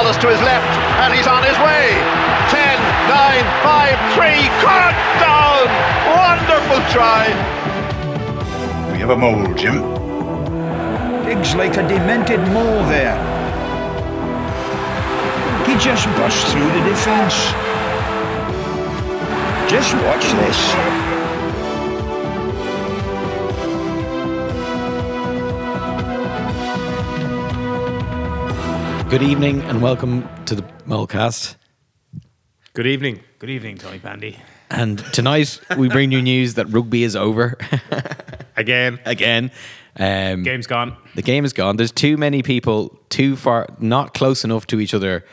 Wallace to his left, and he's on his way. 10, 9, 5, 3, cut down! Wonderful try. We have a mole, Jim. Digs like a demented mole there. He just burst through the defence. Just watch this. Good evening and welcome to the Molecast. Good evening. Good evening, Tonypandy. And tonight we bring you news that rugby is over Again, again. Um, game's gone. the game is gone. There's too many people too far, not close enough to each other,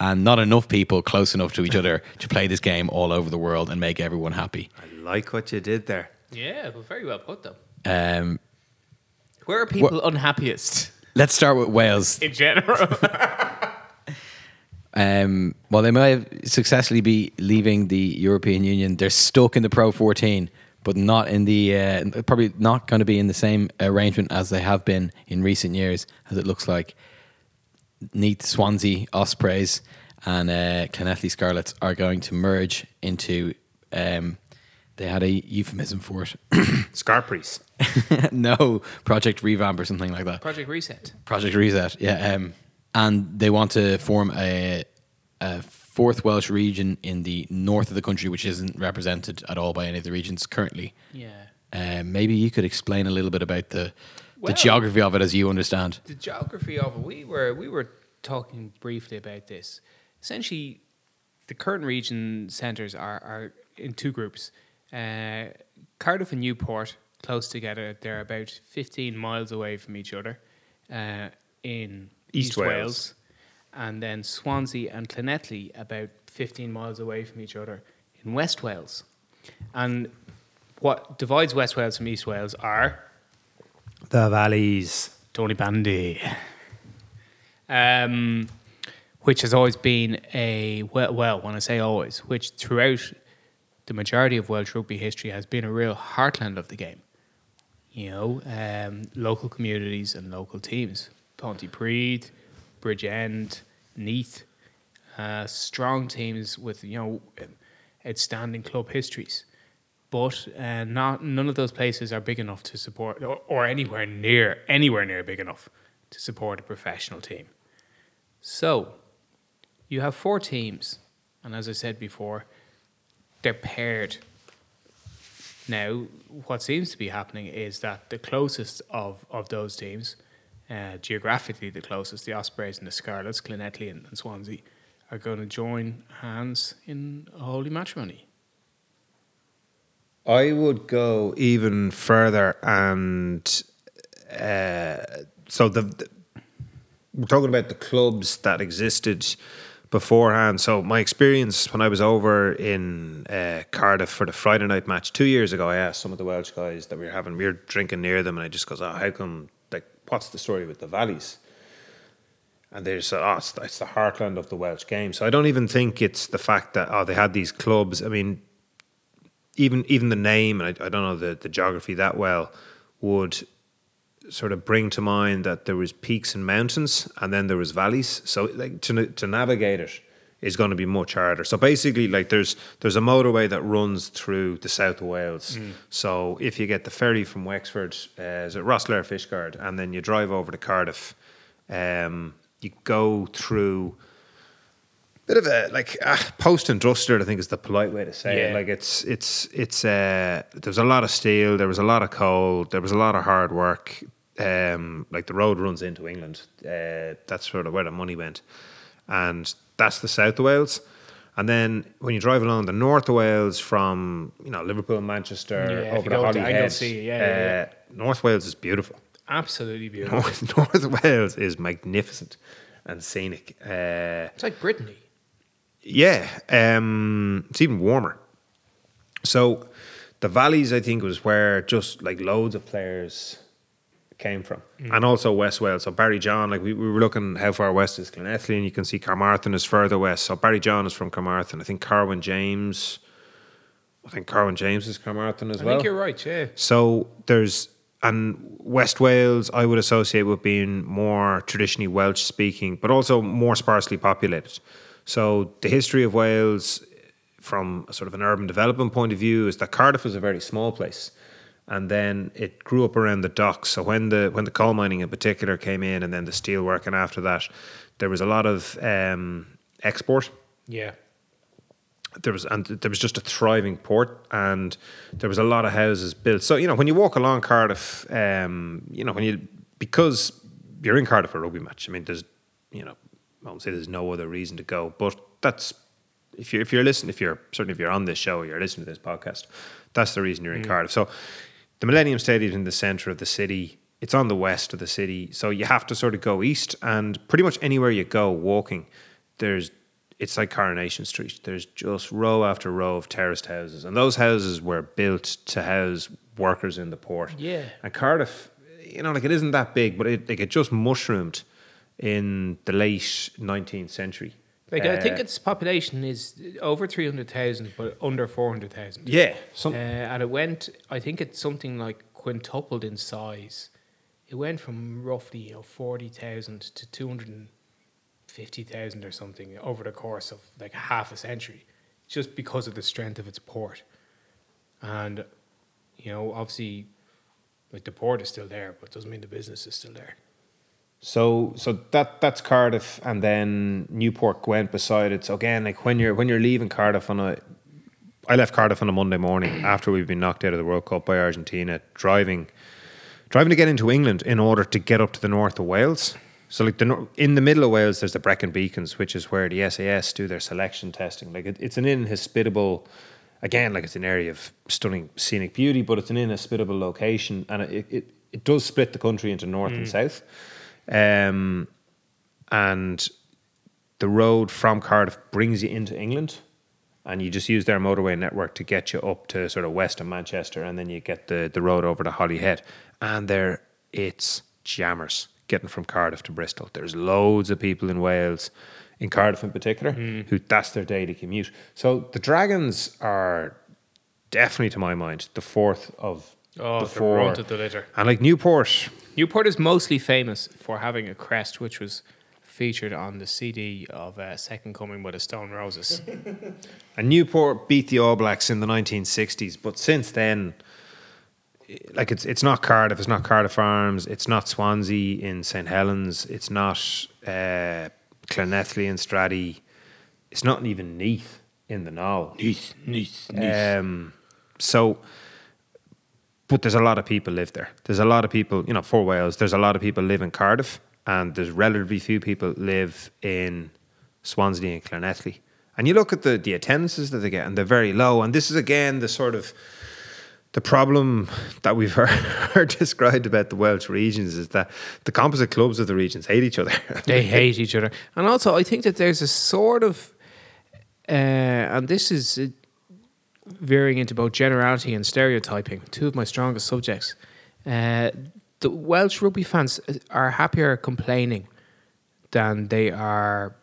and not enough people close enough to each other to play this game all over the world and make everyone happy. I like what you did there. Yeah, but very well put though. Um, Where are people unhappiest let's start with Wales. in general? Um, well, they might successfully be leaving the European Union. They're stuck in the Pro 14, but not in the uh, probably not going to be in the same arrangement as they have been in recent years, as it looks like. Neath Swansea Ospreys and uh, Llanelli Scarlets are going to merge into. Um, they had a euphemism for it. Scarpriest. no, Project Revamp or something like that. Project Reset. Project Reset, yeah. Um, and they want to form a, a fourth Welsh region in the north of the country, which isn't represented at all by any of the regions currently. Yeah. Um, maybe you could explain a little bit about the the geography of it as you understand. The geography of it. We were we were talking briefly about this. Essentially, the current region centres are are in two groups. Uh, Cardiff and Newport close together. They're about fifteen miles away from each other. Uh, in East East, Wales. Wales. and then Swansea and Llanelli about fifteen miles away from each other in West Wales. And what divides West Wales from East Wales are The Valleys. Tony Bandy, um, which has always been a well, well, when I say always, which throughout the majority of Welsh rugby history has been a real heartland of the game. You know, um, local communities and local teams, Pontypridd, Bridgend, Neath, uh, strong teams with you know outstanding club histories but uh, not none of those places are big enough to support or, or anywhere near anywhere near big enough to support a professional team. So you have four teams, and as I said before, they're paired. Now, what seems to be happening is that the closest of, of those teams, uh, geographically the closest, the Ospreys and the Scarlets, Llanelli and, and Swansea, are going to join hands in a holy matrimony. I would go even further and uh, so the, the we're talking about the clubs that existed beforehand. So my experience when I was over in uh, Cardiff for the Friday night match two years ago, I asked some of the Welsh guys that we were having, we were drinking near them, and I just goes, "Oh, how come? Like, what's the story with the valleys?" And they just said, "Oh, it's, it's the heartland of the Welsh game." So I don't even think it's the fact that oh they had these clubs. I mean, even even the name, and I, I don't know the, the geography that well, would sort of bring to mind that there was peaks and mountains, and then there was valleys. So like to to navigate it is going to be much harder. So basically, like there's there's a motorway that runs through the south of Wales. So if you get the ferry from Wexford, uh, is it Rosslare Fishguard, and then you drive over to Cardiff, um, you go through bit of a like uh, post industrial. I think is the polite way to say it. Yeah. Like it's it's it's uh, there's a lot of steel. There was a lot of coal. There was a lot of hard work. Um, like the road runs into England. Uh, that's sort of where the money went, and that's the south of Wales. And then when you drive along the north of Wales from you know Liverpool, Manchester Yeah, over you to go to Holyhead, yeah, yeah, uh, North Wales is beautiful. Absolutely beautiful. North, North Wales is magnificent and scenic. Uh, It's like Brittany. yeah, um, it's even warmer. So the valleys, I think, was where just like loads of players came from, mm. and also West Wales. So Barry John, like we, we were looking how far west is Llanelli, and you can see Carmarthen is further west. So Barry John is from Carmarthen. I think Carwyn James. I think Carwyn James is Carmarthen as I well. I think you're right, yeah. So there's and West Wales, I would associate with being more traditionally Welsh speaking, but also more sparsely populated. So the history of Wales, from a sort of an urban development point of view, is that Cardiff was a very small place, and then it grew up around the docks. So when the when the coal mining in particular came in, and then the steel working after that, there was a lot of um, export Yeah. there was and there was just a thriving port and there was a lot of houses built. So you know when you walk along Cardiff, um, you know when you because you're in Cardiff for a rugby match. I mean, there's you know I won't say there's no other reason to go, but that's if you're if you're listening, if you're certainly if you're on this show, you're listening to this podcast, that's the reason you're in Cardiff. So the Millennium Stadium is in the centre of the city. It's on the west of the city, so you have to sort of go east, and pretty much anywhere you go walking, there's it's like Coronation Street. There's just row after row of terraced houses, and those houses were built to house workers in the port. Yeah. and Cardiff, you know, like it isn't that big, but it like it just mushroomed in the late nineteenth century. Like I think Uh, its population is over three hundred thousand, but under four hundred thousand. yeah, Uh, and it went. I think it's something like quintupled in size. It went from roughly you know forty thousand to two hundred and fifty thousand or something over the course of like half a century, just because of the strength of its port. And you know, obviously, like the port is still there, but doesn't mean the business is still there. So so that that's Cardiff, and then Newport Gwent beside it. So again, like when you're when you're leaving Cardiff on a, I left Cardiff on a Monday morning after we've been knocked out of the World Cup by Argentina, driving, driving to get into England in order to get up to the north of Wales. So like the in the middle of Wales, there's the Brecon Beacons, which is where the SAS do their selection testing. Like it, it's an inhospitable, again, like it's an area of stunning scenic beauty, but it's an inhospitable location, and it it, it does split the country into north and mm. south. Um, and the road from Cardiff brings you into England, and you just use their motorway network to get you up to sort of west of Manchester, and then you get the, the road over to Holyhead, and there it's jammers getting from Cardiff to Bristol. There's loads of people in Wales, in Cardiff in particular, who that's their daily commute. So the Dragons are definitely, to my mind, the fourth of Oh, the the four. runt of the litter. And like Newport, Newport is mostly famous for having a crest which was featured on the CD of uh, Second Coming by the Stone Roses. And Newport beat the All Blacks in the 1960s, but since then, like it's it's not Cardiff, it's not Cardiff Arms, it's not Swansea in St Helens, it's not uh, Llanelli in Stradey, it's not even Neath in the Knoll. Nice, nice, Um, so, but there's a lot of people live there. There's a lot of people, you know, for Wales. There's a lot of people live in Cardiff, and there's relatively few people live in Swansea and Llanelli. And you look at the the attendances that they get, and they're very low. And this is again the sort of the problem that we've heard, described about the Welsh regions is that the composite clubs of the regions hate each other. they hate each other. And also, I think that there's a sort of, uh, and this is veering into both generality and stereotyping, two of my strongest subjects. Uh, the Welsh rugby fans are happier complaining than they are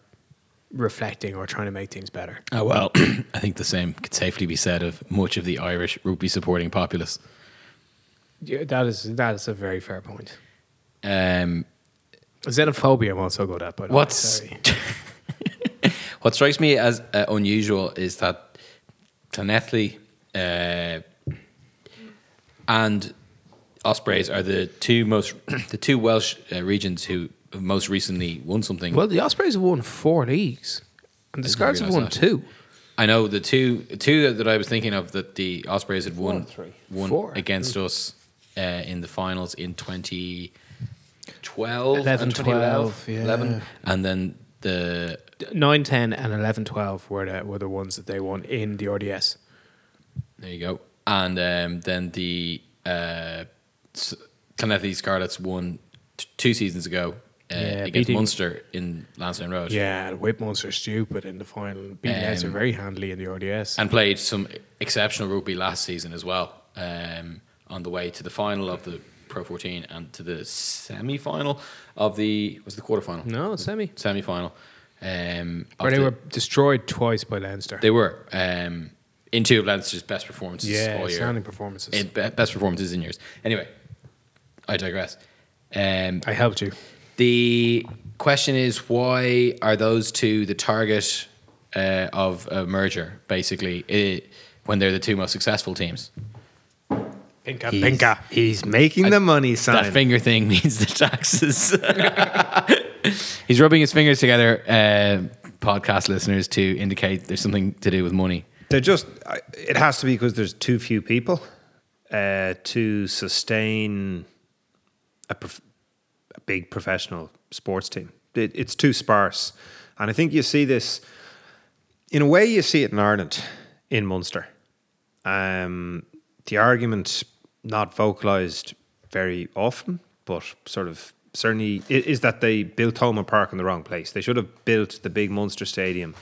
reflecting or trying to make things better. Oh, well, I think the same could safely be said of much of the Irish rugby supporting populace. Yeah, that is that is a very fair point. Um, Xenophobia, I'm also good at. But What's what strikes me as uh, unusual is that Llanelli uh, and Ospreys are the two most the two Welsh uh, regions who have most recently won something. well, the Ospreys have won four leagues, and the didn't Scarlets have won that. two. I know the two two that I was thinking of that the Ospreys had won three. won Four. against us uh, in the finals in 2012 11, and 2012, 12, yeah. 11. and then the 9, 10, and 11, 12 were the, were the ones that they won in the RDS. There you go. And um, then the uh, Scarlets won t- two seasons ago uh, Yeah, against beating- Munster in Lansdowne Road. Yeah, Whip Munster stupid in the final. Beat Leinster Um, very handily in the RDS. And played some exceptional rugby last season as well. Um, on the way to the final of the Pro 14 and to the semi final of the was it the quarter final no, semi. semi final. Um, Where they the- were destroyed twice by Leinster. they were um, in two of Leinster's best performances yeah, all year. outstanding performances. in best performances in years. Anyway, I digress. Um, I helped you. the question is why are those two the target uh, of a merger, basically, eh, when they're the two most successful teams? Pinka, He's, pinka. he's making the money sign. That finger thing means the taxes. He's rubbing his fingers together, uh, podcast listeners, to indicate there's something to do with money. They're just, it has to be because there's too few people uh, to sustain a, prof- a big professional sports team. It, it's too sparse, and I think you see this. In a way, you see it in Ireland, in Munster. Um, the argument not vocalised very often, but sort of certainly is that they built Thomond Park in the wrong place. They should have built the big Munster Stadium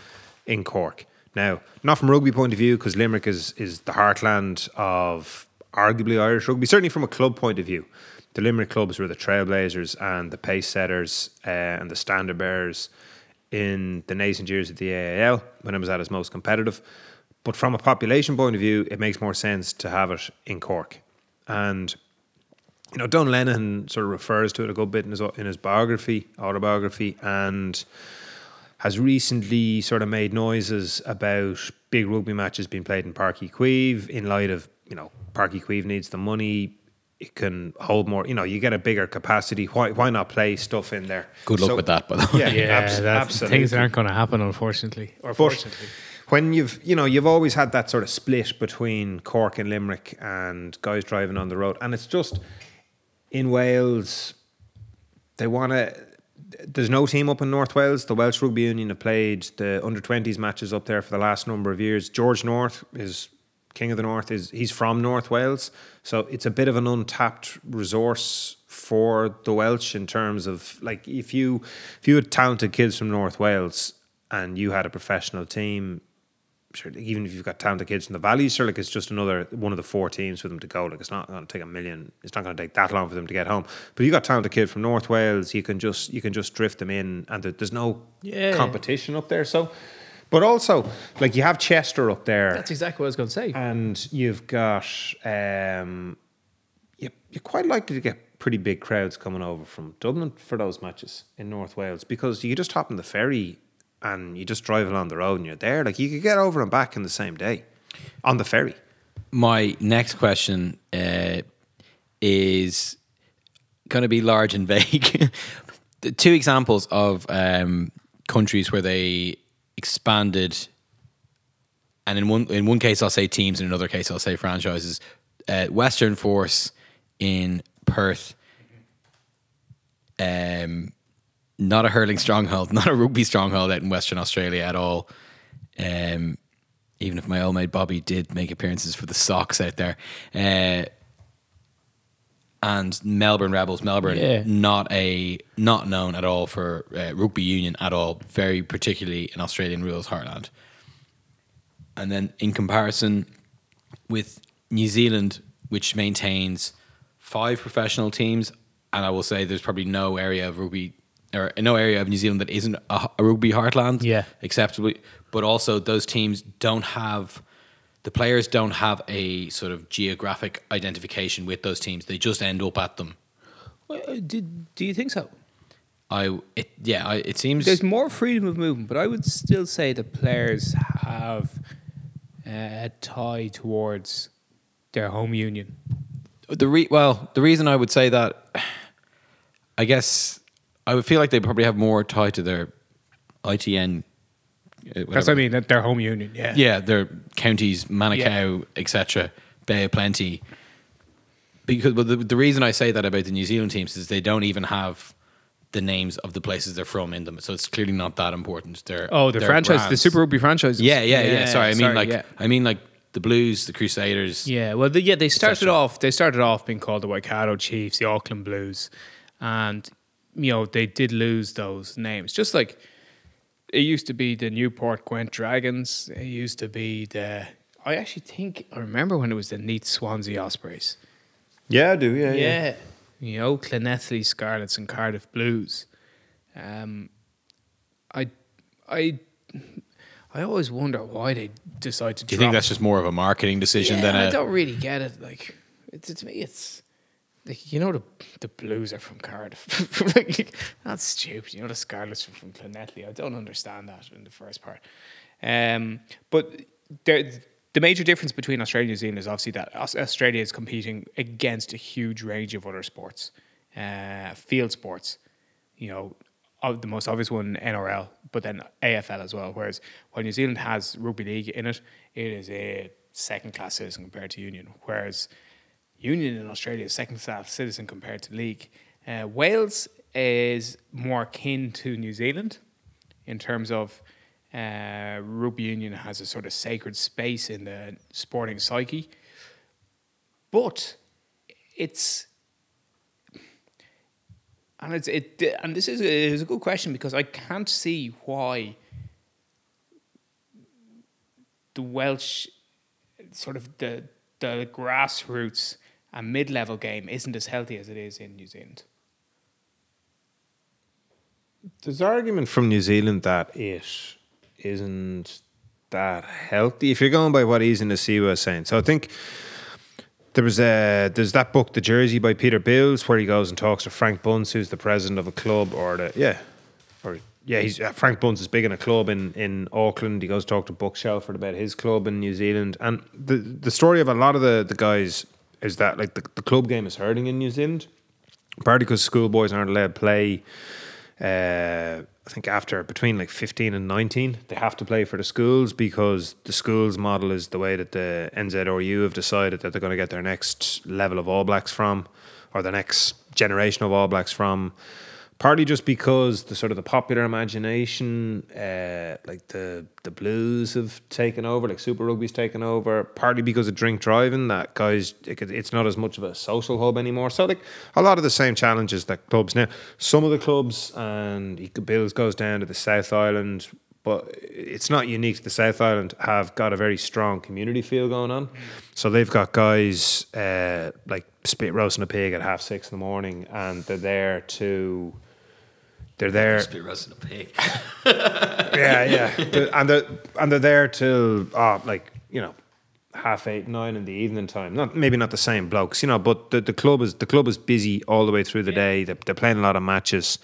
in Cork. Now, not from rugby point of view, because Limerick is is the heartland of arguably Irish rugby. Certainly from a club point of view, the Limerick clubs were the trailblazers and the pace setters uh, and the standard bearers in the nascent years of the AIL when it was at its most competitive. But from a population point of view, it makes more sense to have it in Cork. And you know, Donal Lenihan sort of refers to it a good bit in his in his biography, autobiography, and has recently sort of made noises about big rugby matches being played in Páirc Uí Chaoimh in light of you know Páirc Uí Chaoimh needs the money. It can hold more. You know, you get a bigger capacity. Why why not play stuff in there? Good luck So- with that, by the way. Yeah, Yeah, abs- absolutely. things aren't going to happen, unfortunately, or But fortunately. When you've you know you've always had that sort of split between Cork and Limerick and guys driving on the road, and it's just in Wales they want to. There's no team up in North Wales. The Welsh Rugby Union have played the under 20s matches up there for the last number of years. George North is King of the North. is He's from North Wales, so it's a bit of an untapped resource for the Welsh in terms of like if you if you had talented kids from North Wales and you had a professional team, sure, even if you've got talented kids from the valleys, sure, like it's just another one of the four teams for them to go. Like it's not going to take a million. It's not going to take that long for them to get home. But you've got talented kid from North Wales, you can just you can just drift them in, and there's no Yeah. competition up there. So, but also like you have Chester up there, That's exactly what I was going to say. and you've got um, you, you're quite likely to get pretty big crowds coming over from Dublin for those matches in North Wales because you just hop on the ferry and you just drive along the road and you're there. Like you could get over and back in the same day on the ferry. My next question uh, is going to be large and vague. two examples of um, countries where they expanded, and in one in one case I'll say teams, in another case I'll say franchises. Uh, Western Force in Perth, um, not a hurling stronghold, not a rugby stronghold out in Western Australia at all. Um, even if my old mate Bobby did make appearances for the Sox out there. Uh, and Melbourne Rebels, Melbourne, Yeah. not a not known at all for uh, rugby union at all, very particularly in Australian rules heartland. And then in comparison with New Zealand, which maintains five professional teams, and I will say there's probably no area of rugby or no area of New Zealand that isn't a, a rugby heartland, Yeah. acceptably. But also those teams don't have the players don't have a sort of geographic identification with those teams. They just end up at them. Well, uh, Did, do you think so? I it yeah, I, it seems There's more freedom of movement, but I would still say the players have uh, a tie towards their home union. the re- well, the reason I would say that, I guess, I would feel like they probably have more tied to their ITN. uh, That's what whatever. I mean. That their home union. Yeah. Yeah, their counties, Manukau, etc., Bay of Plenty. Because, but the, the reason I say that about the New Zealand teams is they don't even have the names of the places they're from in them, so it's clearly not that important. They're, Oh, the they're franchise, the brands. Super Rugby franchise. Yeah, yeah, yeah. Sorry, I mean like yeah. I mean like the Blues, the Crusaders. Yeah, well, the, yeah, they started off. They started off being called the Waikato Chiefs, the Auckland Blues, and you know they did lose those names. Just like it used to be the Newport Gwent Dragons. It used to be the. I actually think I remember when it was the Neath Swansea Ospreys. Yeah, I do. Yeah, Yeah, you know Llanelli Scarlets and Cardiff Blues. Um, I, I, I always wonder why they decide to. Do you think drop that's just more of a marketing decision yeah, than I a? don't really get it. Like, it's to me, it's You know the the Blues are from Cardiff. that's stupid. You know the Scarlets are from Llanelli. I don't understand that in the first part. Um, but there, the major difference between Australia and New Zealand is obviously that Australia is competing against a huge range of other sports, uh, field sports. You know, the most obvious one NRL, but then AFL as well. Whereas while New Zealand has rugby league in it, it is a second class citizen compared to Union. Whereas Union in Australia is second class citizen compared to league. Uh, Wales is more akin to New Zealand in terms of uh, rugby union has a sort of sacred space in the sporting psyche, but it's and it's it and this is a, is a good question because I can't see why the Welsh sort of the the grassroots and mid level game isn't as healthy as it is in New Zealand. There's argument from New Zealand that it isn't that healthy. If you're going by what Easy Nasiwa was saying, so I think there was a there's that book, The Jersey by Peter Bills, where he goes and talks to Frank Bunce, who's the president of a club, or the yeah, or yeah, he's uh, Frank Bunce is big in a club in in Auckland. He goes to talk to Buck Shelford about his club in New Zealand, and the the story of a lot of the the guys is that like the, the club game is hurting in New Zealand, partly because schoolboys aren't allowed to play. Uh, I think after between like 15 and 19, they have to play for the schools because the schools model is the way that the NZRU have decided that they're going to get their next level of All Blacks from, or the next generation of All Blacks from. Partly just because the sort of the popular imagination, uh, like the the Blues have taken over, like Super Rugby's taken over. Partly because of drink driving, that guys, it it's not as much of a social hub anymore. So like a lot of the same challenges that clubs now. Some of the clubs and Bills goes down to the South Island, but it's not unique to the South Island. Have got a very strong community feel going on. So they've got guys uh, like spit roasting a pig at half six in the morning, and they're there to. They're there. Be roasting a pig. Yeah, yeah. And they're and they're there till oh, like you know, half eight, nine in the evening time. Not maybe not the same blokes, you know, but the, the club is the club is busy all the way through the day. They're, they're playing a lot of matches.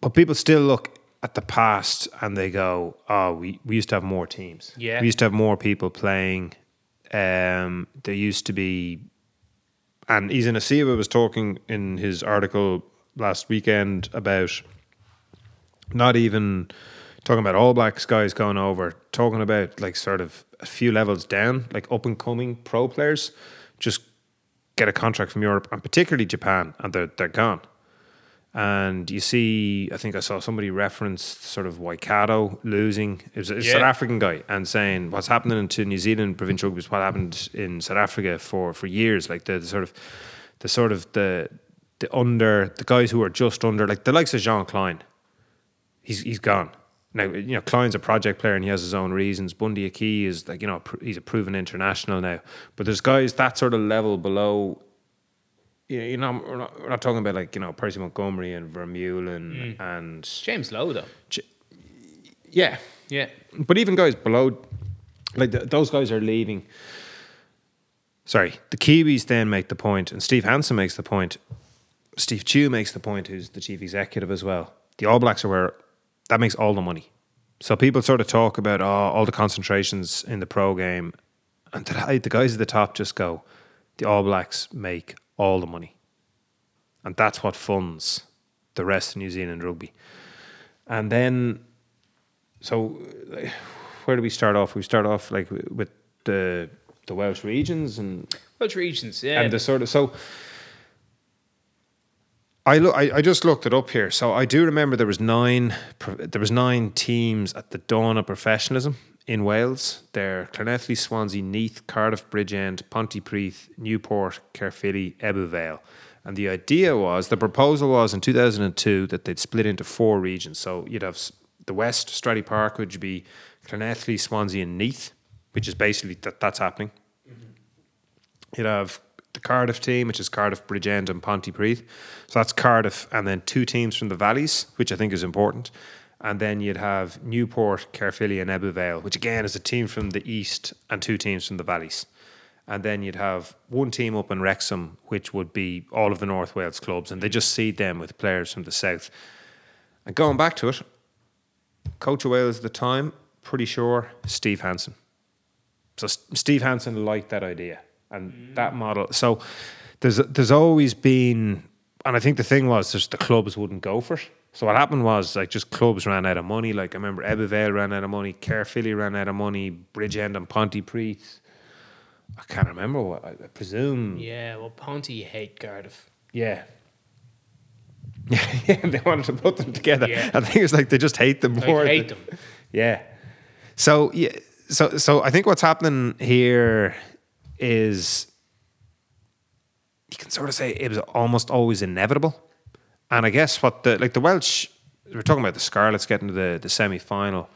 But people still look at the past and they go, "Oh, we, we used to have more teams. Yeah. we used to have more people playing. Um, there used to be and Izan was talking in his article last weekend about not even talking about All Blacks guys going over, talking about like sort of a few levels down, like up and coming pro players, just get a contract from Europe and particularly Japan, and they're they're gone. And you see, I think I saw somebody referenced sort of Waikato losing. It was a South African guy and saying what's happening to New Zealand provincial rugby is what happened in South Africa for for years. Like the, the sort of the sort of the the under the guys who are just under like the likes of Jean Kleyn. He's he's gone. Now you know Kleyn's a project player and he has his own reasons. Bundee Aki is like you know pr- he's a proven international now. But there's guys that sort of level below you know, you know, we're not, we're not talking about like you know Percy Montgomery and Vermeulen mm. and James Lowe though. yeah, Yeah. but even guys below, like th those guys are leaving. Sorry, the Kiwis then make the point, and Steve Hansen makes the point. Steve Tew makes the point, who's the chief executive as well. The All Blacks are where that makes all the money. So people sort of talk about oh, all the concentrations in the pro game, and the, the guys at the top just go, the All Blacks make all the money, and that's what funds the rest of New Zealand rugby. And then so where do we start off? We start off like with the the Welsh regions and Welsh regions, yeah. and the sort of so. I look. I, I just looked it up here. So I do remember there was nine. There was nine teams at the dawn of professionalism in Wales. They're Llanelli, Swansea, Neath, Cardiff, Bridgend, Pontypridd, Newport, Caerphilly, Ebbw And the idea was the proposal was in 2002 that they'd split into four regions. So you'd have the West, Stradey Park, which would be Llanelli, Swansea, and Neath, which is basically that that's happening. Mm-hmm. You'd have the Cardiff team, which is Cardiff, Bridgend, and Pontypridd. So that's Cardiff, and then two teams from the valleys, which I think is important. And then you'd have Newport, Caerphilly, and Ebbw Vale, which again is a team from the east and two teams from the valleys. and then you'd have one team up in Wrexham, which would be all of the North Wales clubs, and they just seed them with players from the south. And going back to it, coach of Wales at the time, pretty sure Steve Hansen. So Steve Hansen liked that idea and that model. So there's there's always been, and I think the thing was the clubs wouldn't go for it. So what happened was like just clubs ran out of money. Like I remember Ebbw ran out of money, Caerphilly ran out of money, Bridgend and Pontypridd. I can't remember what I, I presume. Yeah, well, Ponty hate Cardiff. Yeah. Yeah, they wanted to put them together. Yeah. I think it's like they just hate them Like, more. hate than- them. Yeah. So yeah, so so I think what's happening here is you can sort of say it was almost always inevitable. And I guess what the like the Welsh we're talking about the Scarlets getting to the the semi final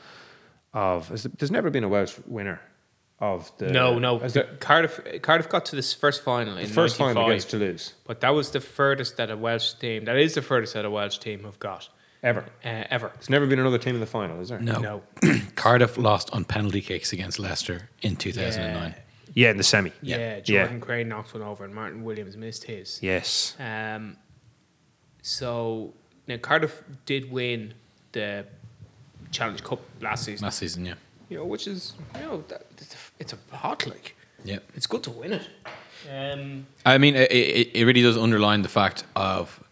of is there- there's never been a Welsh winner of the No, no. the- there- Cardiff Cardiff got to this first final in the first final against Toulouse But that was the furthest that a Welsh team, that is the furthest that a Welsh team have got ever. uh, ever. There's never been another team in the final, is there? No. No. Cardiff lost on penalty kicks against Leicester in 2009. Yeah, in the semi. Yeah, Jordan Crane knocked one over and Martyn Williams missed his. Yes. Um, so now Cardiff did win the Challenge Cup last season. Last season, yeah. You know, which is you know that, it's, a, it's a hot like. Yeah. It's good to win it. Um, I mean, it, it, it really does underline the fact of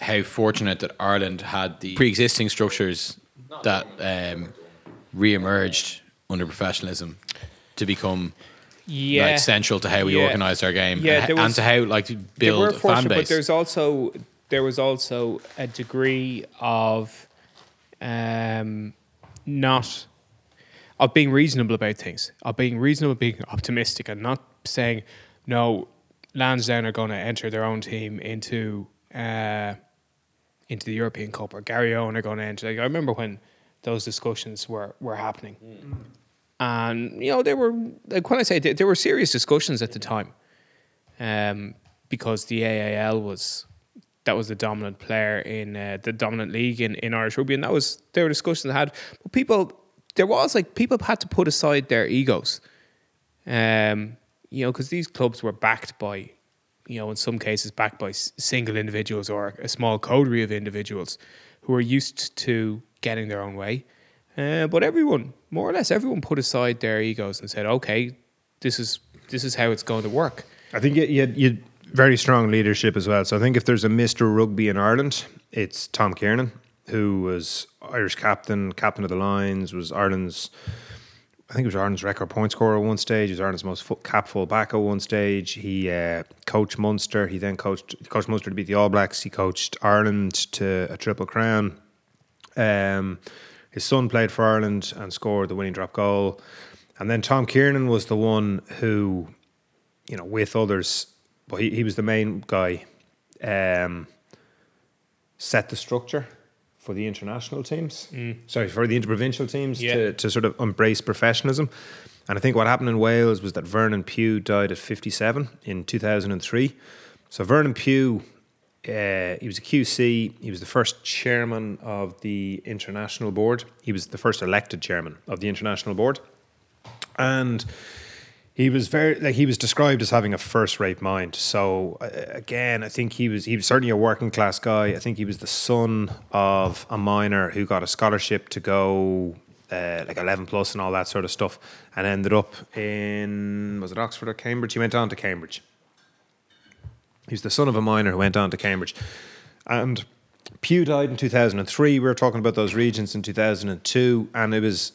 how fortunate that Ireland had the pre-existing structures that um, re-emerged under professionalism to become yeah, like central to how we Yeah. organised our game Yeah, and, there and was- to how like to They build were a fan fortunate, base. But there's also there was also a degree of um, not of being reasonable about things, of being reasonable, being optimistic, and not saying no. Lansdowne are going to enter their own team into uh, into the European Cup, or Garryowen are going to enter. Like, I remember when those discussions were were happening, and you know there were like when I say they, there were serious discussions at the time um, because the AIL was that was the dominant player in uh, the dominant league in, in Irish rugby, and that was there were discussions they had. But people, there was like people had to put aside their egos, um, you know, because these clubs were backed by, you know, in some cases backed by single individuals or a small coterie of individuals who were used to getting their own way. Uh, but everyone, more or less, everyone put aside their egos and said, "Okay, this is this is how it's going to work." I think you, you, very strong leadership as well. So I think if there's a Mr. Rugby in Ireland, it's Tom Kiernan, who was Irish captain, captain of the Lions, was Ireland's, I think it was Ireland's record point scorer at one stage. He was Ireland's most fu- cap full back at one stage. He uh, coached Munster. He then coached he coached Munster to beat the All Blacks. He coached Ireland to a triple crown. Um, his son played for Ireland and scored the winning drop goal. And then Tom Kiernan was the one who you know, with others, but he, he was the main guy, um, set the structure for the international teams. Sorry, for the interprovincial teams Yeah. to, to sort of embrace professionalism. And I think what happened in Wales was that Vernon Pugh died at 57 in 2003. So Vernon Pugh, uh, he was a QC. He was the first chairman of the international board. He was the first elected chairman of the international board. And he was very like he was described as having a first rate mind. So uh, again, I think he was he was certainly a working class guy. I think he was the son of a miner who got a scholarship to go uh, like eleven plus and all that sort of stuff, and ended up in was it Oxford or Cambridge? He went on to Cambridge. He was the son of a miner who went on to Cambridge, and Pugh died in two thousand and three. We were talking about those regions in two thousand and two, and it was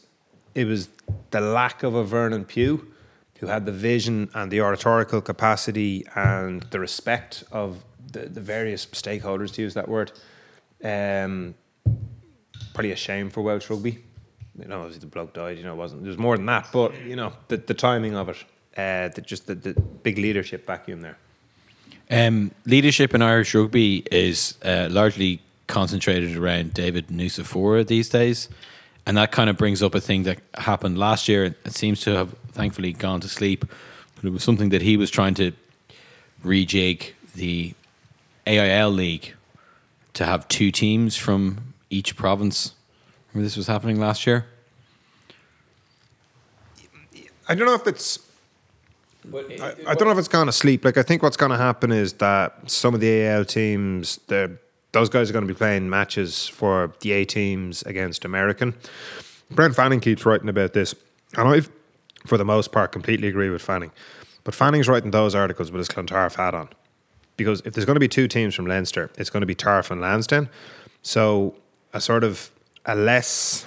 it was the lack of a Vernon Pugh who had the vision and the oratorical capacity and the respect of the, the various stakeholders, to use that word. Um, probably a shame for Welsh rugby. You know, obviously the bloke died. You know, it wasn't. There was more than that, but you know, the, the timing of it, uh, the, just the, the big leadership vacuum there. Um, leadership in Irish rugby is uh, largely concentrated around David Nucifora these days. And that kind of brings up a thing that happened last year. It seems to have thankfully gone to sleep. But it was something that he was trying to rejig the AIL league to have two teams from each province. Remember this was happening last year? I don't know if it's I, I don't know if it's gone to sleep. Like I think what's going to happen is that some of the AIL teams, the those guys are going to be playing matches for the A teams against American. Brendan Fanning keeps writing about this, and I, for the most part, completely agree with Fanning. But Fanning's writing those articles with his Clontarf hat on, because if there's going to be two teams from Leinster, it's going to be Tarf and Lansdowne. So a sort of a less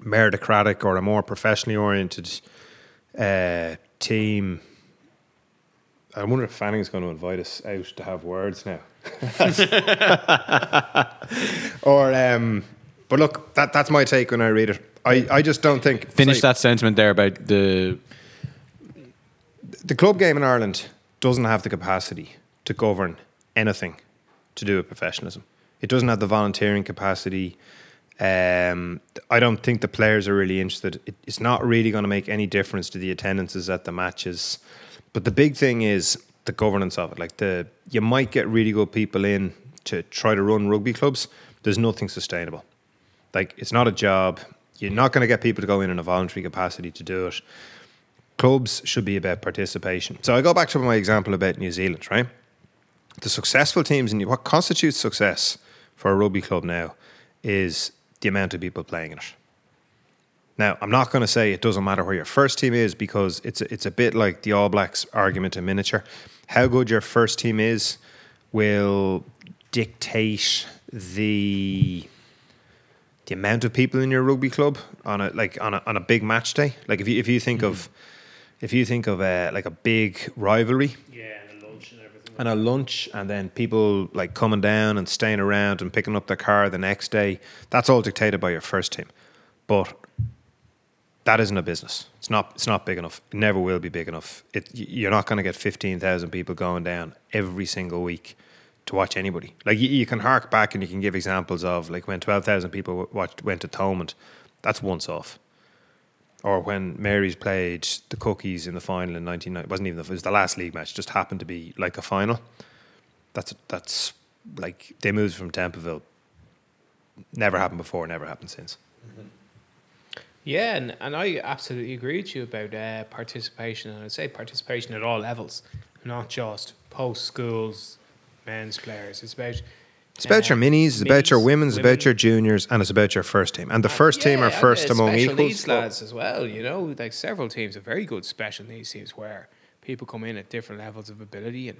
meritocratic or a more professionally oriented uh, team. I wonder if Fanning's going to invite us out to have words now. or, um, but look, that that's my take when I read it. I, I just don't think Finish sorry, that sentiment there about the. the club game in Ireland doesn't have the capacity to govern anything to do with professionalism. It doesn't have the volunteering capacity. Um, I don't think the players are really interested. It, it's not really going to make any difference to the attendances at the matches. But the big thing is the governance of it. Like the, you might get really good people in to try to run rugby clubs. There's nothing sustainable. Like it's not a job. You're not going to get people to go in in a voluntary capacity to do it. Clubs should be about participation. So I go back to my example about New Zealand, right? The successful teams in what constitutes success for a rugby club now is the amount of people playing in it. Now, I'm not going to say it doesn't matter where your first team is because it's a, it's a bit like the All Blacks argument in miniature. How good your first team is will dictate the the amount of people in your rugby club on a like on a on a big match day. Like if you if you think hmm. of if you think of a like a big rivalry, Yeah, and the lunch and everything. and a lunch and then people like coming down and staying around and picking up their car the next day that's all dictated by your first team but that isn't a business it's not it's not big enough it never will be big enough it, you're not going to get 15,000 people going down every single week to watch anybody like you, you can hark back and you can give examples of like when 12,000 people watched went to Thomond that's once off or when Mary's played the Cookies in the final in 1990, it wasn't even the, it was the last league match, just happened to be like a final. That's that's like they moved from Templeville. Never happened before, never happened since. Mm-hmm. Yeah, and, and I absolutely agree with you about uh, participation, and I'd say participation at all levels, not just post schools, men's players. It's about It's about your um, minis, it's about your women's, it's women. about your juniors, and it's about your first team. And the first team Yeah, are and first among special equals. needs lads as well. You know, like several teams are very good special needs teams where people come in at different levels of ability and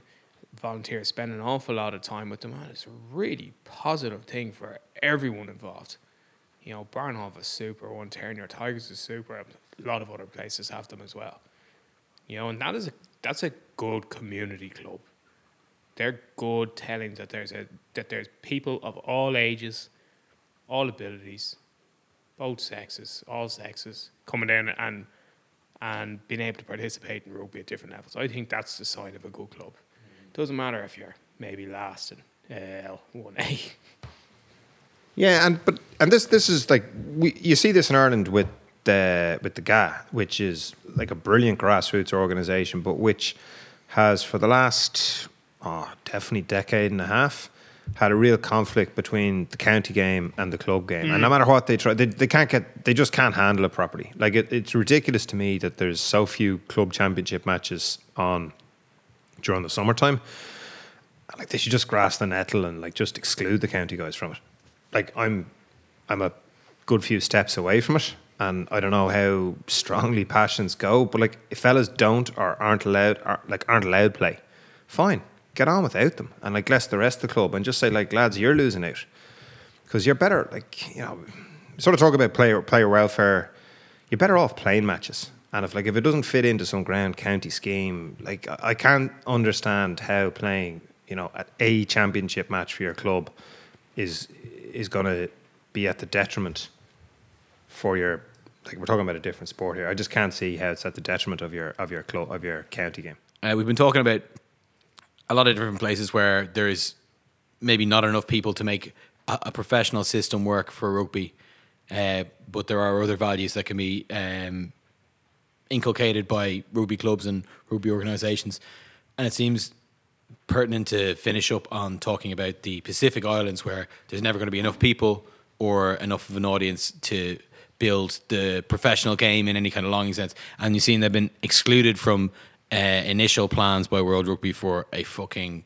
volunteers spend an awful lot of time with them, and it's a really positive thing for everyone involved. You know, Barnhof is super, one Terrier Tigers is super. A lot of other places have them as well. You know, and that is a that's a good community club. They're good telling that there's a that there's people of all ages, all abilities, both sexes, all sexes, coming down and and being able to participate in rugby at different levels. I think that's the sign of a good club. Mm. Doesn't matter if you're maybe last in L one A. Yeah, and but and this this is like we you see this in Ireland with the with the GAA, which is like a brilliant grassroots organization, but which has for the last oh definitely decade and a half had a real conflict between the county game and the club game, and no mm-hmm. matter what they try, they, they can't get they just can't handle it properly. Like it, it's ridiculous to me that there's so few club championship matches on during the summertime. Like they should just grass the nettle and like just exclude the county guys from it. Like I'm, I'm a good few steps away from it, and I don't know how strongly passions go. But like if fellas don't or aren't allowed, or like aren't allowed play, fine, get on without them, and like bless the rest of the club, and just say like lads, you're losing out because you're better. Like you know, sort of talk about player player welfare. You're better off playing matches. And if like if it doesn't fit into some grand county scheme, like I I can't understand how playing you know at a championship match for your club is is going to be at the detriment for your like we're talking about a different sport here. I just can't see how it's at the detriment of your of your club of your county game. Uh, we've been talking about a lot of different places where there is maybe not enough people to make a, a professional system work for rugby, uh, but there are other values that can be um, inculcated by rugby clubs and rugby organisations, and it seems pertinent to finish up on talking about the Pacific Islands, where there's never going to be enough people or enough of an audience to build the professional game in any kind of longing sense. And you've seen they've been excluded from uh, initial plans by World Rugby for a fucking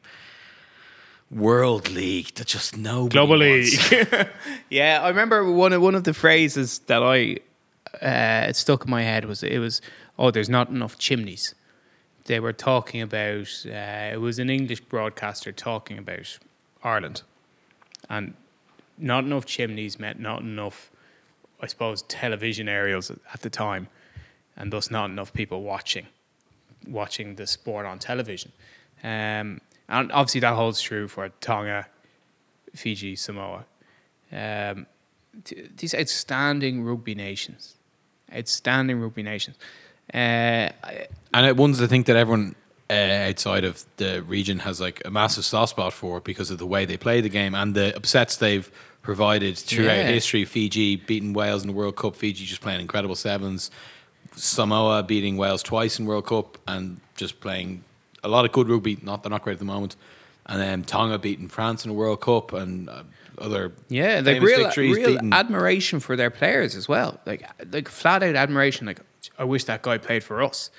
World League that just no Global wants. League. yeah, I remember one of one of the phrases that I uh, stuck in my head was it was oh there's not enough chimneys. They were talking about uh, it was an English broadcaster talking about Ireland, and not enough chimneys meant not enough, I suppose, television aerials at the time, and thus not enough people watching watching the sport on television. Um, and obviously that holds true for Tonga, Fiji, Samoa. Um, these outstanding rugby nations, outstanding rugby nations. Uh, And it ones I think that everyone uh, outside of the region has like a massive soft spot for because of the way they play the game and the upsets they've provided throughout Yeah. history. Fiji beating Wales in the World Cup, Fiji just playing incredible sevens. Samoa beating Wales twice in World Cup and just playing a lot of good rugby. Not they're not great at the moment. And then Tonga beating France in the World Cup and uh, other yeah, like real, victories real admiration for their players as well. Like, like flat out admiration. Like, I wish that guy played for us.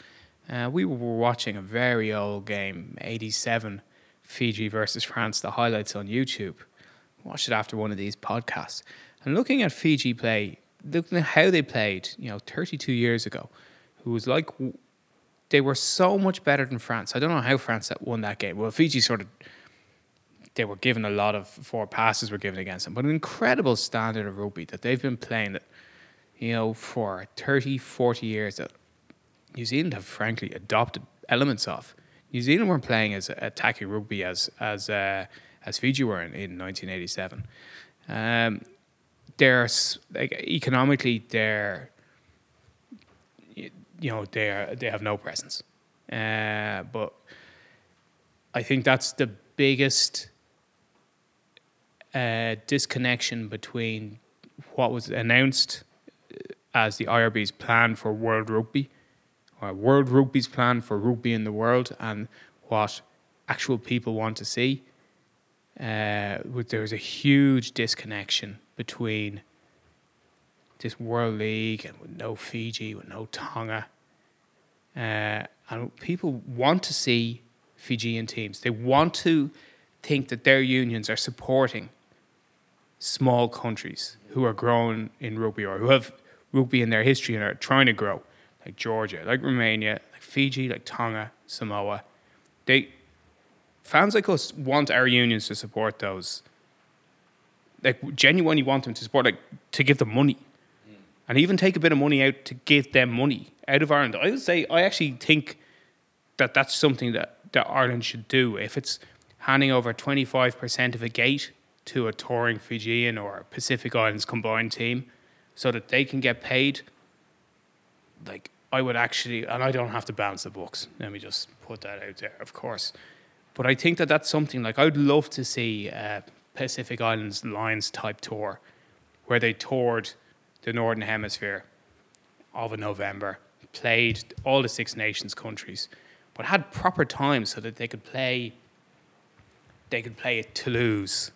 Uh, we were watching a very old game, '87, Fiji versus France. The highlights on YouTube. Watch it after one of these podcasts. And looking at Fiji play, looking at how they played, you know, 32 years ago, who was like they were so much better than France. I don't know how France won that game. Well, Fiji sort of they were given a lot of four passes were given against them, but an incredible standard of rugby that they've been playing that you know for 30, 40 years that New Zealand have frankly adopted elements of. New Zealand weren't playing as attacking rugby as as uh, as Fiji were in, in 1987. Um, they're like economically they're you know they they have no presence, uh, but I think that's the biggest uh, disconnection between what was announced as the IRB's plan for World Rugby, or World Rugby's plan for rugby in the world, and what actual people want to see. Uh, a huge disconnection between this World League and with no Fiji, with no Tonga. Uh, and people want to see Fijian teams. They want to think that their unions are supporting small countries who are growing in rugby or who have rugby in their history and are trying to grow, like Georgia, like Romania, like Fiji, like Tonga, Samoa. They fans like us want our unions to support those. Like genuinely want them to support, like to give them money, mm. and even take a bit of money out to give them money out of Ireland. I would say I actually think that that's something that, that Ireland should do. If it's handing over 25% of a gate to a touring Fijian or Pacific Islands combined team so that they can get paid, like I would actually, and I don't have to balance the books. Let me just put that out there, of course. But I think that that's something like I would love to see a Pacific Islands Lions type tour where they toured the Northern Hemisphere of a November, played all the Six Nations countries, but had proper time so that they could play. They could play at Toulouse,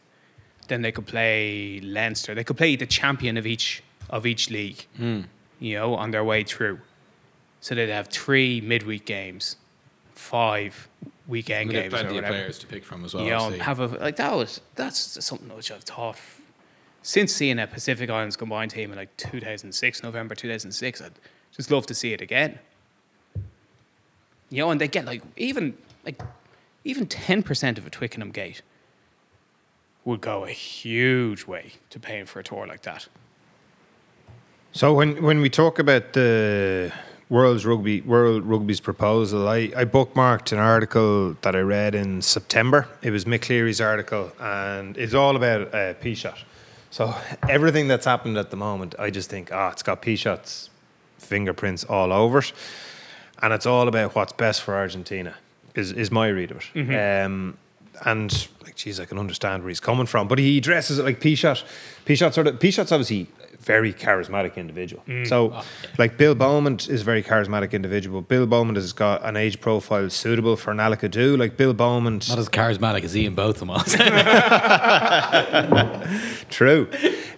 then they could play Leinster. They could play the champion of each of each league, hmm. you know, on their way through. So they'd have three midweek games, five weekend We have games, or plenty of whatever players to pick from as well. you know, have a like that was that's something which I've thought since seeing a Pacific Islands combined team in like 2006, November 2006. I'd just love to see it again. You know, and they get like even like even ten percent of a Twickenham gate would go a huge way to paying for a tour like that. So when when we talk about the World's Rugby World Rugby's proposal, I, I bookmarked an article that I read in September. It was Mick Cleary's article, and it's all about uh, Pichot. So everything that's happened at the moment, I just think, ah, it's got Pichots fingerprints all over it, and it's all about what's best for Argentina. Is is my read of it. Um, and like, geez, I can understand where he's coming from, but he dresses it like P shot. Pichot sort of Pichot's obviously very charismatic individual. So, like Bill Beaumont is a very charismatic individual. Bill Beaumont has got an age profile suitable for an Alakadu. Like Bill Beaumont, Not as charismatic as Ian Botham was. True.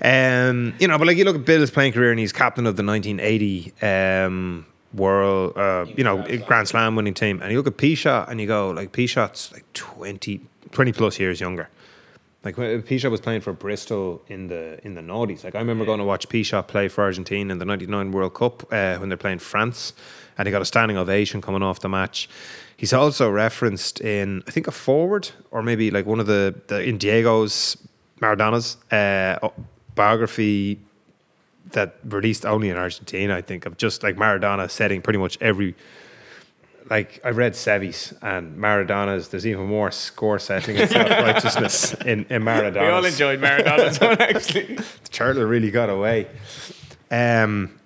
Um, you know, but like you look at Bill's playing career and he's captain of the 1980 um, World, uh, you know, Grand Slam winning team. And you look at Pichot and you go, like, Pichot's like 20, 20 plus years younger. Like when Pichot was playing for Bristol in the in the noughties. Like I remember going to watch Pichot play for Argentina in the '99 World Cup uh, when they're playing France, and he got a standing ovation coming off the match. He's also referenced in I think a forward or maybe like one of the, the in Diego's Maradona's uh, biography that released only in Argentina. I think of just like Maradona setting pretty much every like I read Sevi's and Maradona's. There's even more score setting and self righteousness in in Maradona's. We all enjoyed Maradona's one actually. the Turtle really got away. Um,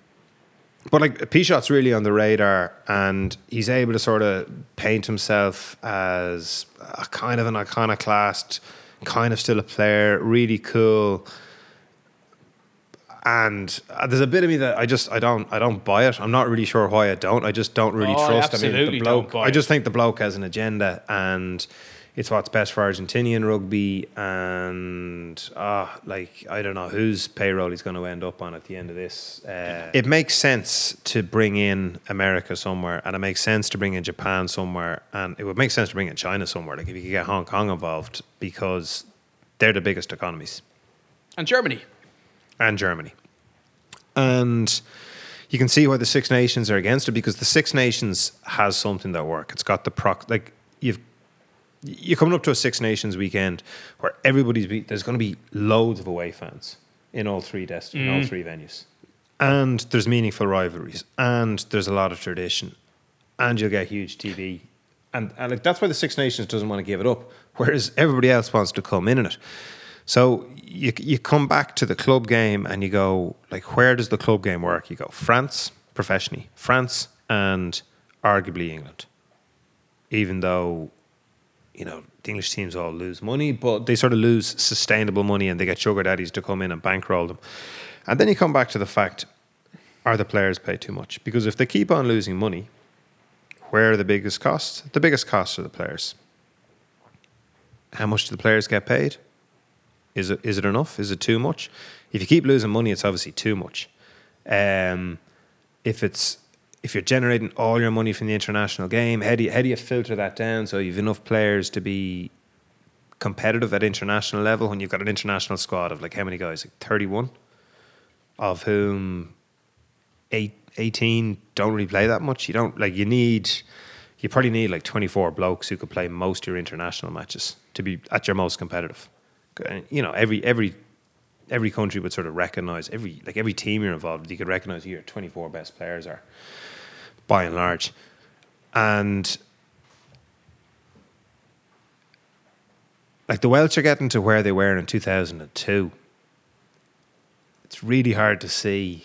but like Pichot's really on the radar, and he's able to sort of paint himself as a kind of an iconoclast, kind of still a player, really cool. And uh, there's a bit of me that I just I don't I don't buy it. I'm not really sure why I don't. I just don't really Oh, trust. I mean, absolutely the don't bloke. buy I just think the bloke has an agenda, and it's what's best for Argentinian rugby. And ah, like I don't know whose payroll he's going to end up on at the end of this. Uh, it makes sense to bring in America somewhere, and it makes sense to bring in Japan somewhere, and it would make sense to bring in China somewhere. Like if you could get Hong Kong involved, because they're the biggest economies And Germany. And Germany. And you can see why the Six Nations are against it because the Six Nations has something that work. It's got the proc like you've you're coming up to a Six Nations weekend where everybody's be, there's going to be loads of away fans in all three dest- in all mm. three venues, and there's meaningful rivalries, and there's a lot of tradition, and you'll get huge TV, and, and like that's why the Six Nations doesn't want to give it up, whereas everybody else wants to come in in it. So you you come back to the club game and you go like, where does the club game work? You go France professionally, France and arguably England, even though you know the English teams all lose money, but they sort of lose sustainable money and they get sugar daddies to come in and bankroll them. And then you come back to the fact: are the players paid too much? Because if they keep on losing money, where are the biggest costs? The biggest costs are the players. How much do the players get paid? Is it is it enough? Is it too much? If you keep losing money, it's obviously too much. Um, if it's if you're generating all your money from the international game, how do you, how do you filter that down so you've enough players to be competitive at international level when you've got an international squad of like how many guys? Like 31, of whom eight, 18 don't really play that much. You don't like you need you probably need like 24 blokes who could play most of your international matches to be at your most competitive. And, You know, every every every country would sort of recognize every like every team you're involved with, you could recognize who your 24 best players are by and large. And like the Welsh are getting to where they were in 2002. It's really hard to see.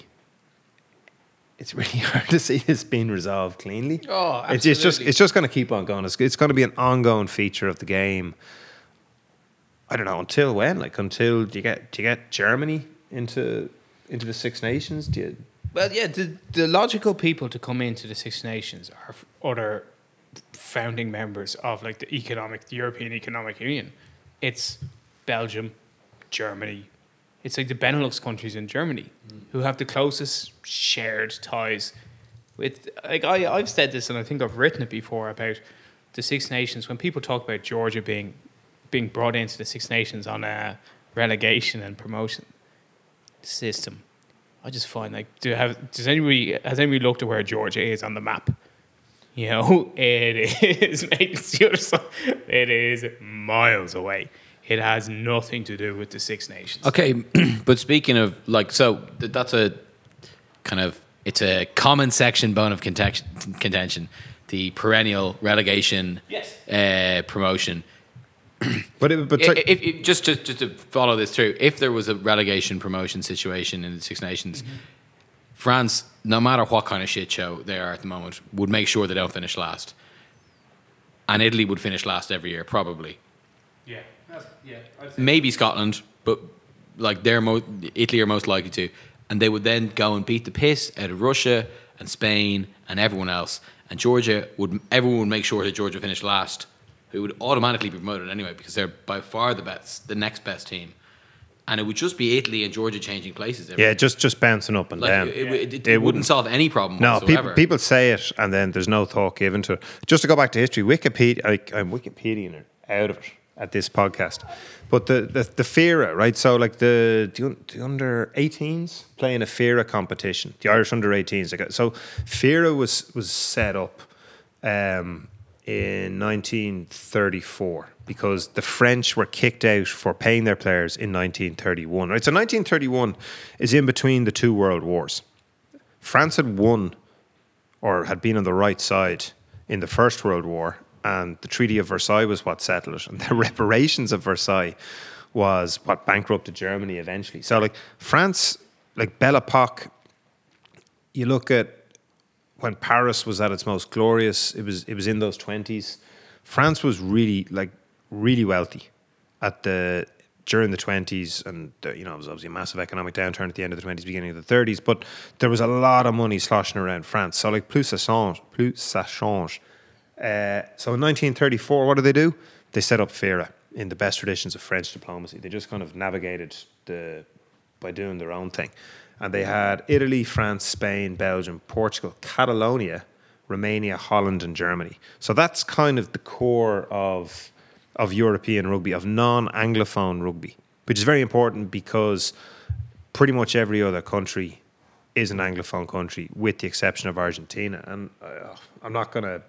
It's really hard to see this being resolved cleanly. Oh, It's, it's just it's just going to keep on going. It's, it's going to be an ongoing feature of the game. I don't know until when. Like until do you get do you get Germany into into the Six Nations? Do you, Well, yeah, the, the logical people to come into the Six Nations are other founding members of like the economic, the European Economic Union. It's Belgium, Germany. It's like the Benelux countries in Germany mm. who have the closest shared ties with. Like I, I've said this, and I think I've written it before about the Six Nations. When people talk about Georgia being being brought into the Six Nations on a relegation and promotion system, I just find like do have does anybody has anybody looked at where Georgia is on the map? You know, it is mate, it's the other side. It is miles away. It has nothing to do with the Six Nations. Okay, but speaking of like, so th- that's a kind of it's a common section bone of contention. contention the perennial relegation, Yes. uh, promotion. but it, but I- if, if, just to just to follow this through, if there was a relegation promotion situation in the Six Nations, France, no matter what kind of shit show they are at the moment, would make sure they don't finish last, and Italy would finish last every year, probably. Yeah, yeah. maybe Scotland, but like they're most Italy are most likely to, and they would then go and beat the piss out of Russia and Spain and everyone else. And Georgia would everyone would make sure that Georgia finished last, who would automatically be promoted anyway because they're by far the best, the next best team. And it would just be Italy and Georgia changing places. every- Yeah, just just bouncing up and like down. it, it, it, it It wouldn't solve any problem No, people, people say it, and then there's no thought given to it. Just to go back to history, Wikipedia, I, I'm Wikipediaing it out of it at this podcast, but the the, the FIRA, right? So like the the, the under 18s playing a FIRA competition, the Irish under 18s. Like, so FIRA was was set up um, in 1934 because the French were kicked out for paying their players in 1931. Right, so 1931 is in between the two world wars. France had won or had been on the right side in the First World War, and the Treaty of Versailles was what settled it. And the reparations of Versailles was what bankrupted Germany eventually. So, like France, like Belle Epoque, you look at when Paris was at its most glorious, it was it was in those twenties. France was really like really wealthy at the during the twenties, and the, you know it was obviously a massive economic downturn at the end of the twenties, beginning of the thirties. But there was a lot of money sloshing around France. So like plus ça change, plus ça change. Uh, so in 1934, what do they do? They set up FIRA in the best traditions of French diplomacy. They just kind of navigated the by doing their own thing. And they had Italy, France, Spain, Belgium, Portugal, Catalonia, Romania, Holland, and Germany. So that's kind of the core of of European rugby, of non-anglophone rugby, which is very important because pretty much every other country is an anglophone country, with the exception of Argentina. And uh, I'm not going to.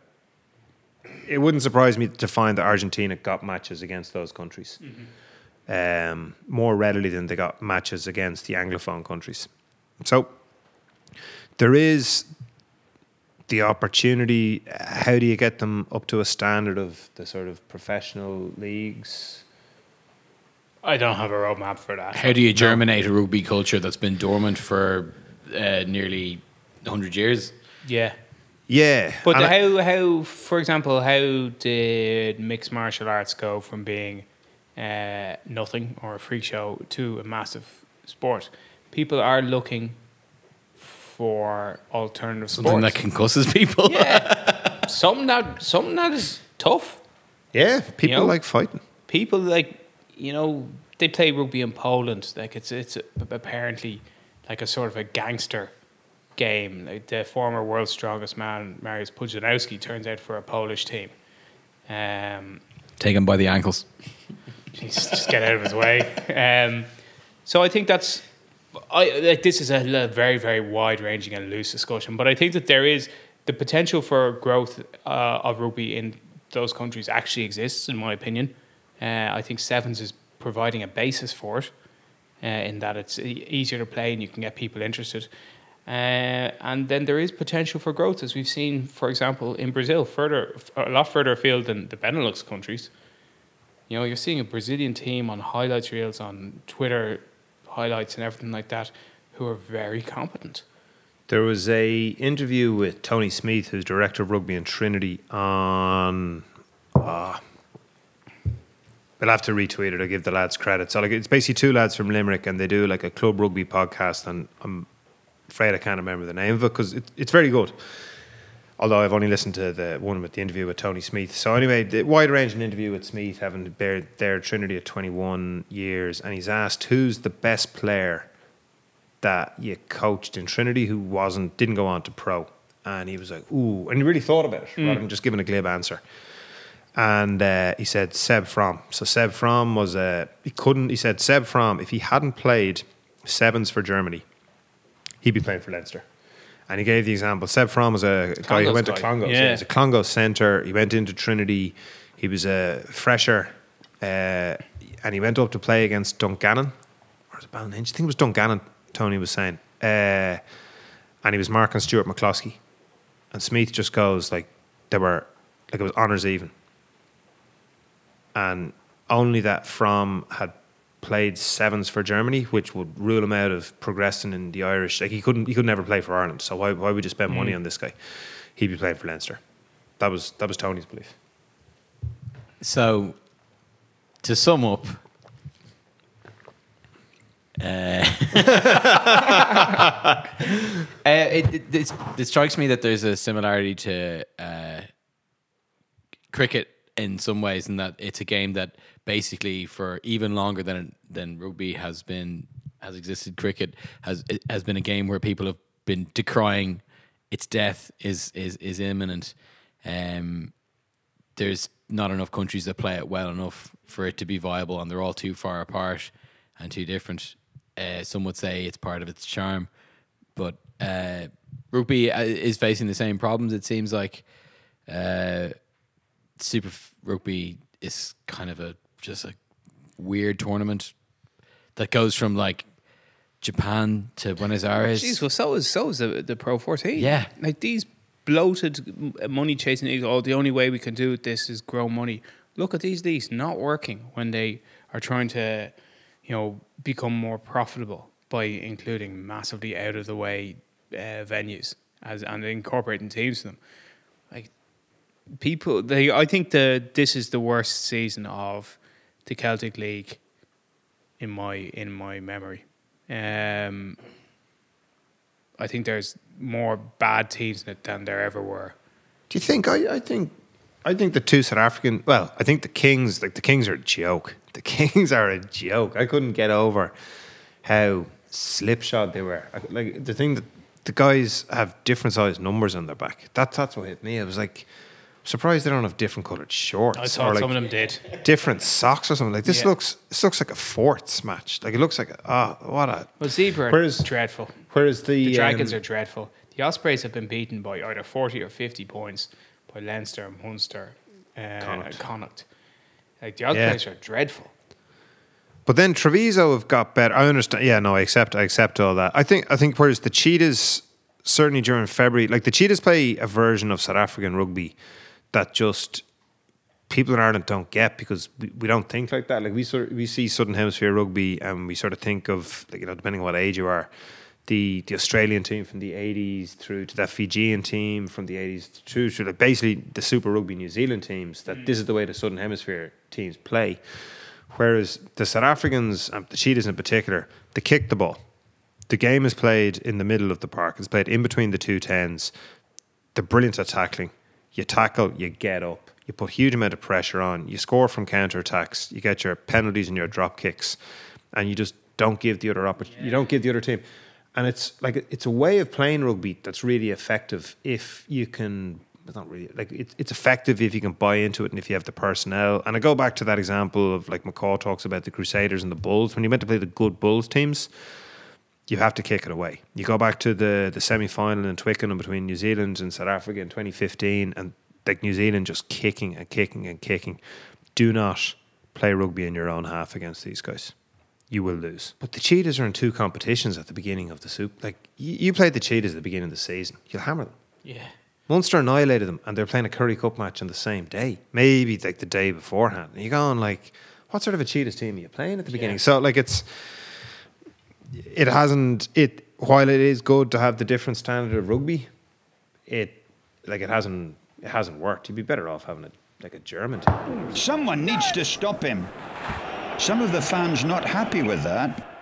It wouldn't surprise me to find that Argentina got matches against those countries um, more readily than they got matches against the anglophone countries. So there is the opportunity. How do you get them up to a standard of the sort of professional leagues? I don't have a roadmap for that. How do you germinate a rugby culture that's been dormant for uh, nearly 100 years? Yeah. Yeah, But and I- how, how, for example, how did mixed martial arts go from being uh, nothing or a freak show to a massive sport? People are looking for alternative Something sports. that concusses people. yeah, something that something that is tough. yeah, people know? like fighting. People like you know they play rugby in Poland. Like it's it's apparently like a sort of a gangster game. Like the former world's strongest man, Mariusz Pudzianowski, turns out for a Polish team. Um, Take him by the ankles. Jeez, just get out of his way. Um, so I think that's, I like this is a very very wide ranging and loose discussion, but I think that there is the potential for growth uh, of rugby in those countries actually exists, in my opinion. Uh, I think sevens is providing a basis for it, uh, in that it's easier to play and you can get people interested. Uh, and then there is potential for growth, as we've seen, for example, in Brazil, further a lot further afield than the Benelux countries. You know, you're seeing a Brazilian team on highlights reels, on Twitter highlights, and everything like that, who are very competent. There was a interview with Tony Smeeth, who's director of rugby in Trinity, on. Uh, I'll have to retweet it. I'll give the lads credit. So like, it's basically two lads from Limerick, and they do like a club rugby podcast. And I'm afraid I can't remember the name of it because it, it's very good. Although I've only listened to the one with the interview with Tony Smeeth. So anyway, the wide ranging interview with Smeeth, having been there at Trinity at 21 years, and he's asked who's the best player that you coached in Trinity who wasn't didn't go on to pro, and he was like, "Ooh," and he really thought about it rather than just giving a glib answer. And uh, he said Seb From. So Seb From was a he couldn't. He said Seb From if he hadn't played sevens for Germany, he'd be playing for Leinster. And he gave the example. Seb From was a guy who went to guy. Clongowes. Yeah. Yeah. He's a Clongowes centre. He went into Trinity. He was a fresher, uh, and he went up to play against Dungannon. Or was it Ballynahinch? I think it was Dungannon. Tony was saying, uh, and he was marking Stuart McCloskey, and Smeeth just goes like they were like it was honours even, and only that From had played sevens for Germany, which would rule him out of progressing in the Irish. Like he couldn't, he could never play for Ireland. So why, why would you spend money on this guy? He'd be playing for Leinster. That was that was Tony's belief. So, to sum up, Uh, uh, it, it, it, it strikes me that there's a similarity to uh, cricket in some ways, in that it's a game that basically, for even longer than than rugby has been has existed, cricket has has been a game where people have been decrying its death is is is imminent. Um, there's not enough countries that play it well enough for it to be viable, and they're all too far apart and too different. Uh, some would say it's part of its charm, but uh, rugby uh, is facing the same problems. It seems like uh, Super Rugby is kind of a just a weird tournament that goes from like Japan to Buenos Aires. Jeez, well, so is so is the, the Pro 14. Yeah. like these bloated money chasing leagues. Oh, the only way we can do this is grow money. Look at these leagues not working when they are trying to, you know, become more profitable by including massively out of the way uh, venues as and incorporating teams to them. Like people, they I think the this is the worst season of the Celtic League in my in my memory. Um, I think there's more bad teams in it than there ever were. Do you think? I, I think. I think the two South African. Well, I think the Kings. Like the Kings are a joke. The Kings are a joke. I couldn't get over how slipshod they were. Like the thing that the guys have different size numbers on their back. That that's what hit me. I was like. Surprised they don't have different coloured shorts. I or thought like some of them did. different socks or something. Like this Yeah. looks this looks like a forts match. Like it looks like a, oh what a Well, Zebre Whereas- dreadful. whereas the, The Dragons um, are dreadful. The Ospreys have been beaten by either 40 or 50 points by Leinster, Munster, uh, Connacht. Connacht. Like the Ospreys are dreadful. But then Treviso have got better. I understand. Yeah, no, I accept. I accept all that. I think. I think. Whereas the Cheetahs, certainly during February, like the Cheetahs play a version of South African rugby that just people in Ireland don't get because we, we don't think like that. Like we sort of, we see Southern Hemisphere rugby and we sort of think of like you know depending on what age you are, the the Australian team from the eighties through to that Fijian team from the eighties through to like basically the Super Rugby New Zealand teams. That this is the way the Southern Hemisphere teams play. Whereas the South Africans, the Cheetahs in particular, they kick the ball. The game is played in the middle of the park. It's played in between the two tens. They're brilliant at tackling. You tackle, you get up. You put huge amount of pressure on. You score from counter attacks. You get your penalties and your drop kicks, and you just don't give the other opportunity. You don't give the other team, and it's like it's a way of playing rugby that's really effective if you can. It's not really like it's it's effective if you can buy into it and if you have the personnel. And I go back to that example of like McCall talks about the Crusaders and the Bulls when you meant to play the good Bulls teams you have to kick it away. You go back to the the semi final in Twickenham between New Zealand and South Africa in 2015, and like New Zealand just kicking and kicking and kicking. Do not play rugby in your own half against these guys. You will lose. But the Cheetahs are in two competitions at the beginning of the soup. Like you, you played the Cheetahs at the beginning of the season, you'll hammer them. Yeah. Munster annihilated them, and they're playing a Currie Cup match on the same day, maybe like the day beforehand. And you're going like, what sort of a Cheetahs team are you playing at the beginning? So like it's it hasn't it while it is good to have the different standard of rugby, it like it hasn't it hasn't worked. You'd be better off having it like a German team. Someone needs to stop him. Some of the fans not happy with that.